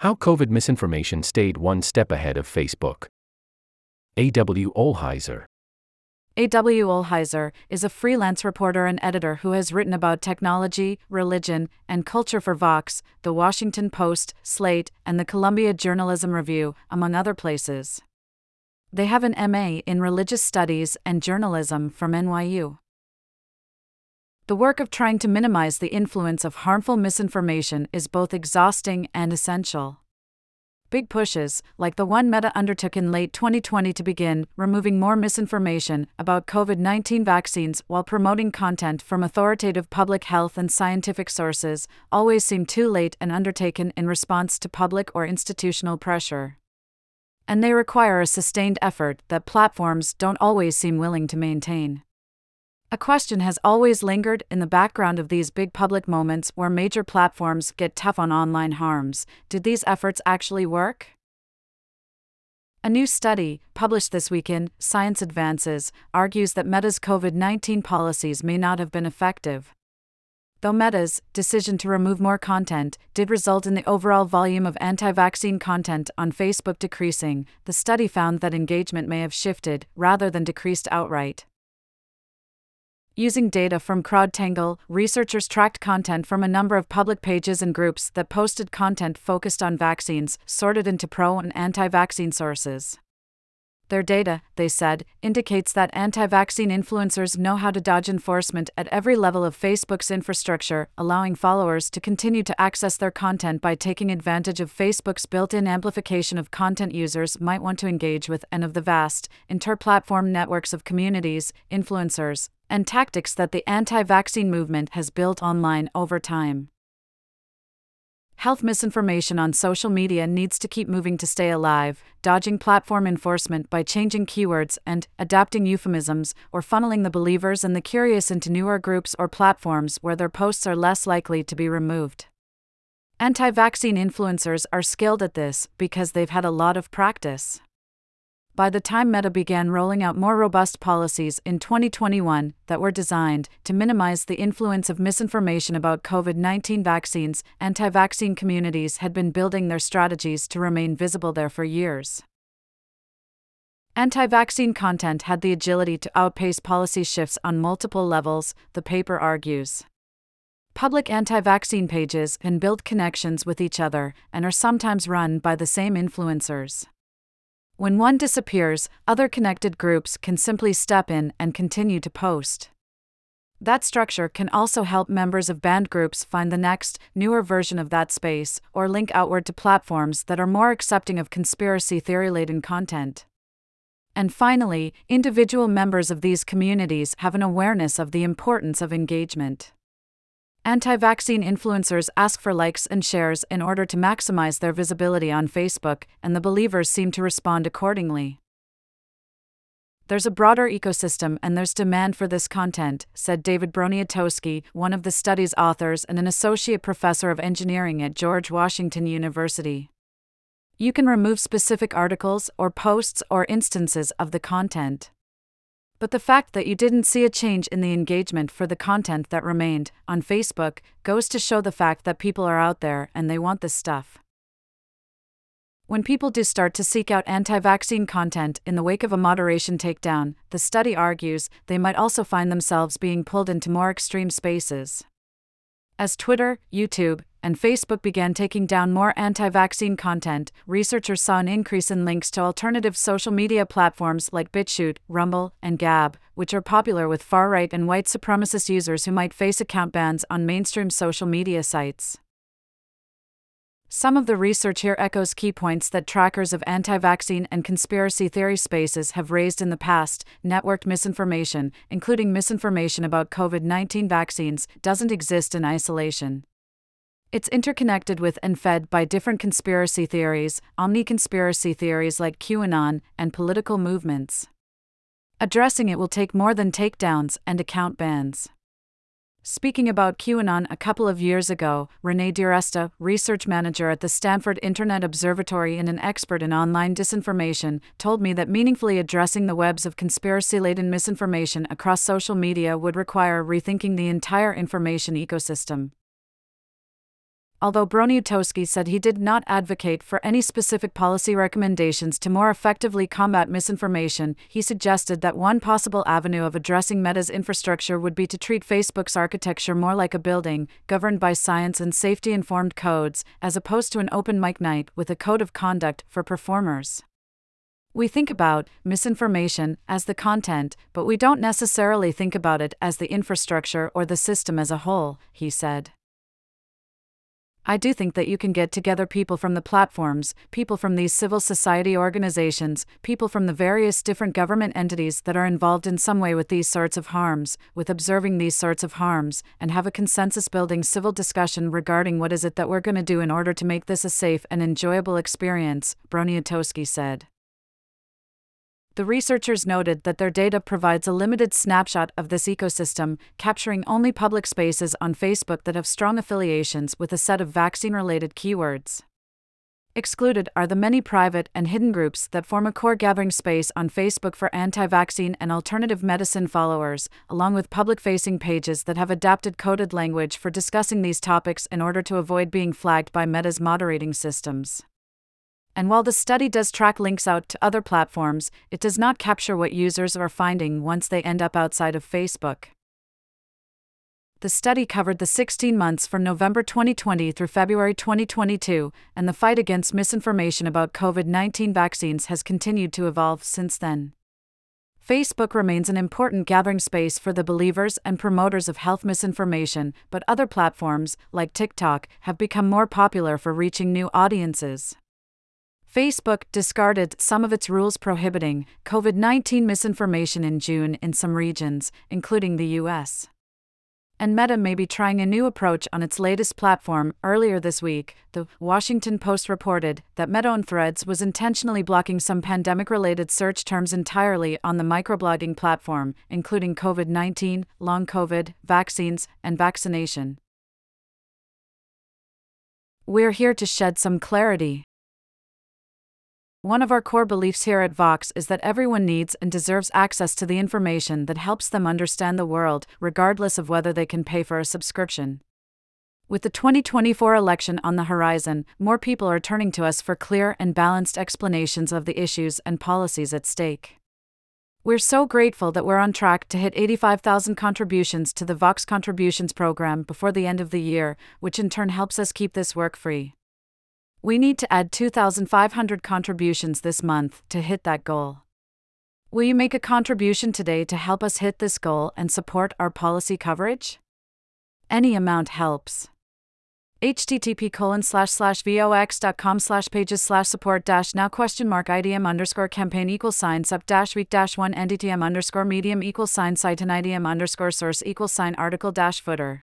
How COVID misinformation stayed one step ahead of Facebook. A.W. Ohlheiser. A.W. Ohlheiser is a freelance reporter and editor who has written about technology, religion, and culture for Vox, The Washington Post, Slate, and the Columbia Journalism Review, among other places. They have an MA in Religious Studies and Journalism from NYU. The work of trying to minimize the influence of harmful misinformation is both exhausting and essential. Big pushes, like the one Meta undertook in late 2020 to begin removing more misinformation about COVID 19 vaccines while promoting content from authoritative public health and scientific sources, always seem too late and undertaken in response to public or institutional pressure. And they require a sustained effort that platforms don't always seem willing to maintain. A question has always lingered in the background of these big public moments where major platforms get tough on online harms. Did these efforts actually work? A new study, published this weekend, Science Advances, argues that Meta's COVID 19 policies may not have been effective. Though Meta's decision to remove more content did result in the overall volume of anti vaccine content on Facebook decreasing, the study found that engagement may have shifted rather than decreased outright. Using data from CrowdTangle, researchers tracked content from a number of public pages and groups that posted content focused on vaccines, sorted into pro and anti vaccine sources. Their data, they said, indicates that anti vaccine influencers know how to dodge enforcement at every level of Facebook's infrastructure, allowing followers to continue to access their content by taking advantage of Facebook's built in amplification of content users might want to engage with and of the vast, inter platform networks of communities, influencers, and tactics that the anti vaccine movement has built online over time. Health misinformation on social media needs to keep moving to stay alive, dodging platform enforcement by changing keywords and adapting euphemisms, or funneling the believers and the curious into newer groups or platforms where their posts are less likely to be removed. Anti vaccine influencers are skilled at this because they've had a lot of practice by the time Meta began rolling out more robust policies in 2021 that were designed to minimize the influence of misinformation about COVID 19 vaccines, anti vaccine communities had been building their strategies to remain visible there for years. Anti vaccine content had the agility to outpace policy shifts on multiple levels, the paper argues. Public anti vaccine pages can build connections with each other and are sometimes run by the same influencers. When one disappears, other connected groups can simply step in and continue to post. That structure can also help members of banned groups find the next, newer version of that space, or link outward to platforms that are more accepting of conspiracy theory laden content. And finally, individual members of these communities have an awareness of the importance of engagement. Anti vaccine influencers ask for likes and shares in order to maximize their visibility on Facebook, and the believers seem to respond accordingly. There's a broader ecosystem and there's demand for this content, said David Broniatowski, one of the study's authors and an associate professor of engineering at George Washington University. You can remove specific articles or posts or instances of the content. But the fact that you didn't see a change in the engagement for the content that remained on Facebook goes to show the fact that people are out there and they want this stuff. When people do start to seek out anti vaccine content in the wake of a moderation takedown, the study argues they might also find themselves being pulled into more extreme spaces. As Twitter, YouTube, and Facebook began taking down more anti vaccine content, researchers saw an increase in links to alternative social media platforms like BitChute, Rumble, and Gab, which are popular with far right and white supremacist users who might face account bans on mainstream social media sites. Some of the research here echoes key points that trackers of anti vaccine and conspiracy theory spaces have raised in the past. Networked misinformation, including misinformation about COVID 19 vaccines, doesn't exist in isolation. It's interconnected with and fed by different conspiracy theories, omni conspiracy theories like QAnon, and political movements. Addressing it will take more than takedowns and account bans. Speaking about QAnon a couple of years ago, Renee DiResta, research manager at the Stanford Internet Observatory and an expert in online disinformation, told me that meaningfully addressing the webs of conspiracy laden misinformation across social media would require rethinking the entire information ecosystem. Although Broniatowski said he did not advocate for any specific policy recommendations to more effectively combat misinformation, he suggested that one possible avenue of addressing Meta's infrastructure would be to treat Facebook's architecture more like a building, governed by science and safety informed codes, as opposed to an open mic night with a code of conduct for performers. We think about misinformation as the content, but we don't necessarily think about it as the infrastructure or the system as a whole, he said. I do think that you can get together people from the platforms, people from these civil society organizations, people from the various different government entities that are involved in some way with these sorts of harms, with observing these sorts of harms, and have a consensus building civil discussion regarding what is it that we're going to do in order to make this a safe and enjoyable experience, Broniatowski said. The researchers noted that their data provides a limited snapshot of this ecosystem, capturing only public spaces on Facebook that have strong affiliations with a set of vaccine related keywords. Excluded are the many private and hidden groups that form a core gathering space on Facebook for anti vaccine and alternative medicine followers, along with public facing pages that have adapted coded language for discussing these topics in order to avoid being flagged by Meta's moderating systems. And while the study does track links out to other platforms, it does not capture what users are finding once they end up outside of Facebook. The study covered the 16 months from November 2020 through February 2022, and the fight against misinformation about COVID 19 vaccines has continued to evolve since then. Facebook remains an important gathering space for the believers and promoters of health misinformation, but other platforms, like TikTok, have become more popular for reaching new audiences. Facebook discarded some of its rules prohibiting COVID 19 misinformation in June in some regions, including the US. And Meta may be trying a new approach on its latest platform. Earlier this week, the Washington Post reported that Meta on Threads was intentionally blocking some pandemic related search terms entirely on the microblogging platform, including COVID 19, long COVID, vaccines, and vaccination. We're here to shed some clarity. One of our core beliefs here at Vox is that everyone needs and deserves access to the information that helps them understand the world, regardless of whether they can pay for a subscription. With the 2024 election on the horizon, more people are turning to us for clear and balanced explanations of the issues and policies at stake. We're so grateful that we're on track to hit 85,000 contributions to the Vox Contributions program before the end of the year, which in turn helps us keep this work free. We need to add 2,500 contributions this month to hit that goal. Will you make a contribution today to help us hit this goal and support our policy coverage? Any amount helps. http colon slash slash vox.com slash pages slash support dash now question mark idm underscore campaign equal sign sub dash week dash one ndtm underscore medium equal sign site and idm underscore source equal sign article dash footer